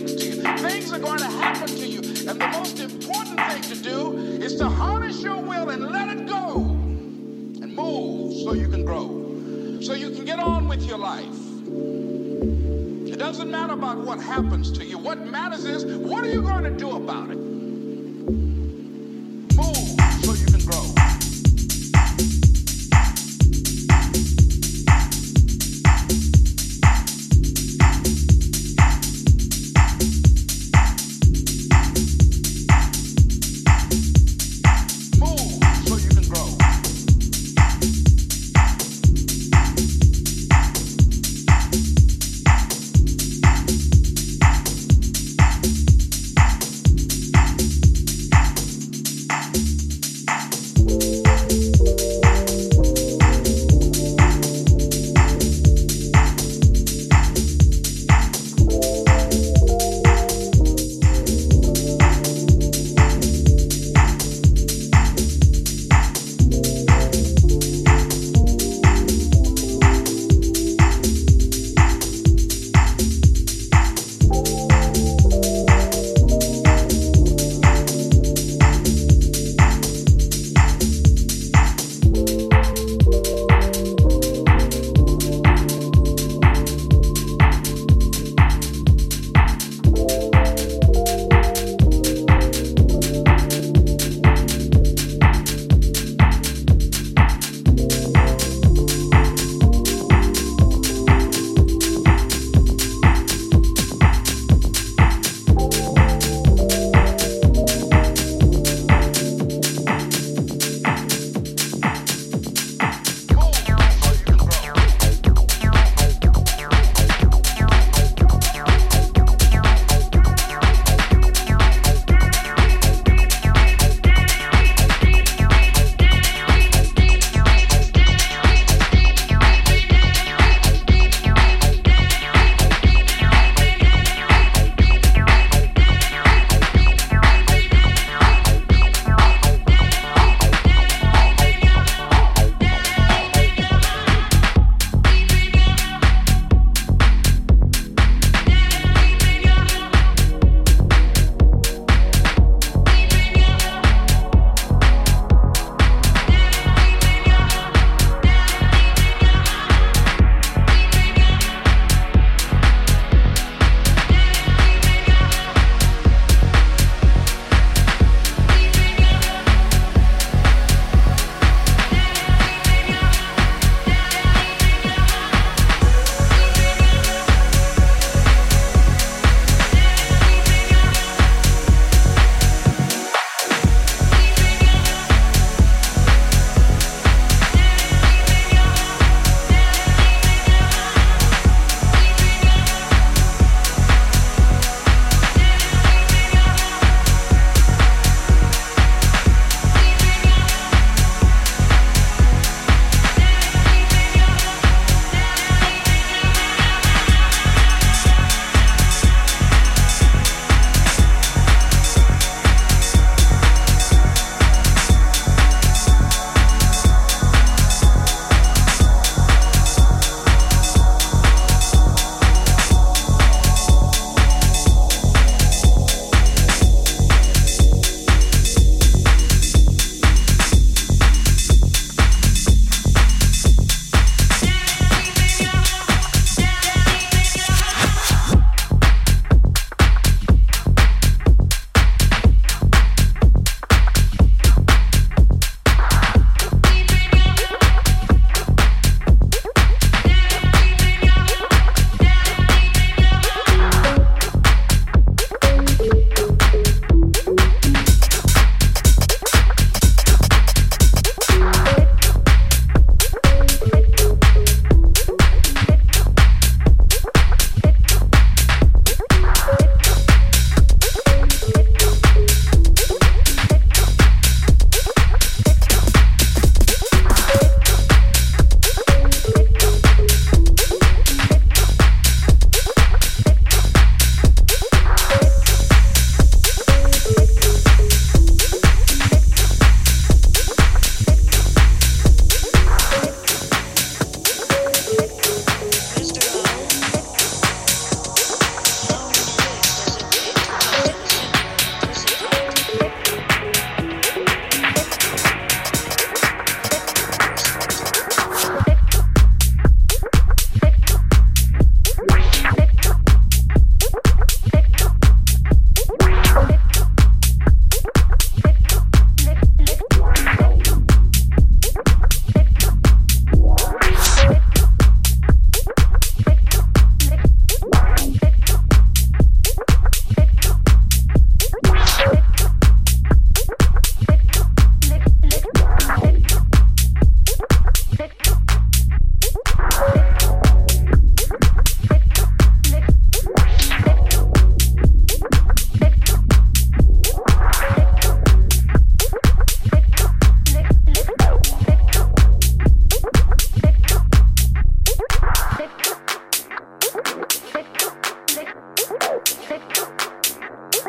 Things to you. Things are going to happen to you. And the most important thing to do is to harness your will and let it go and move so you can grow, so you can get on with your life. It doesn't matter about what happens to you. What matters is what are you going to do about it?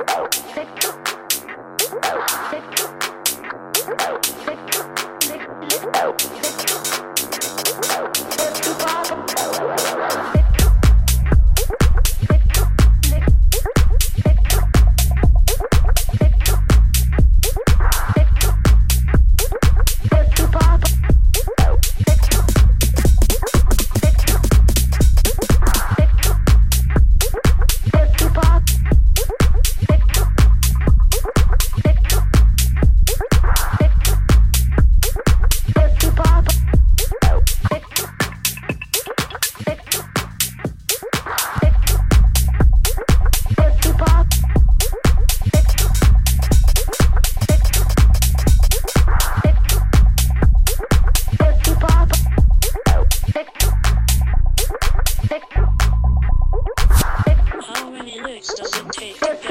Thank you.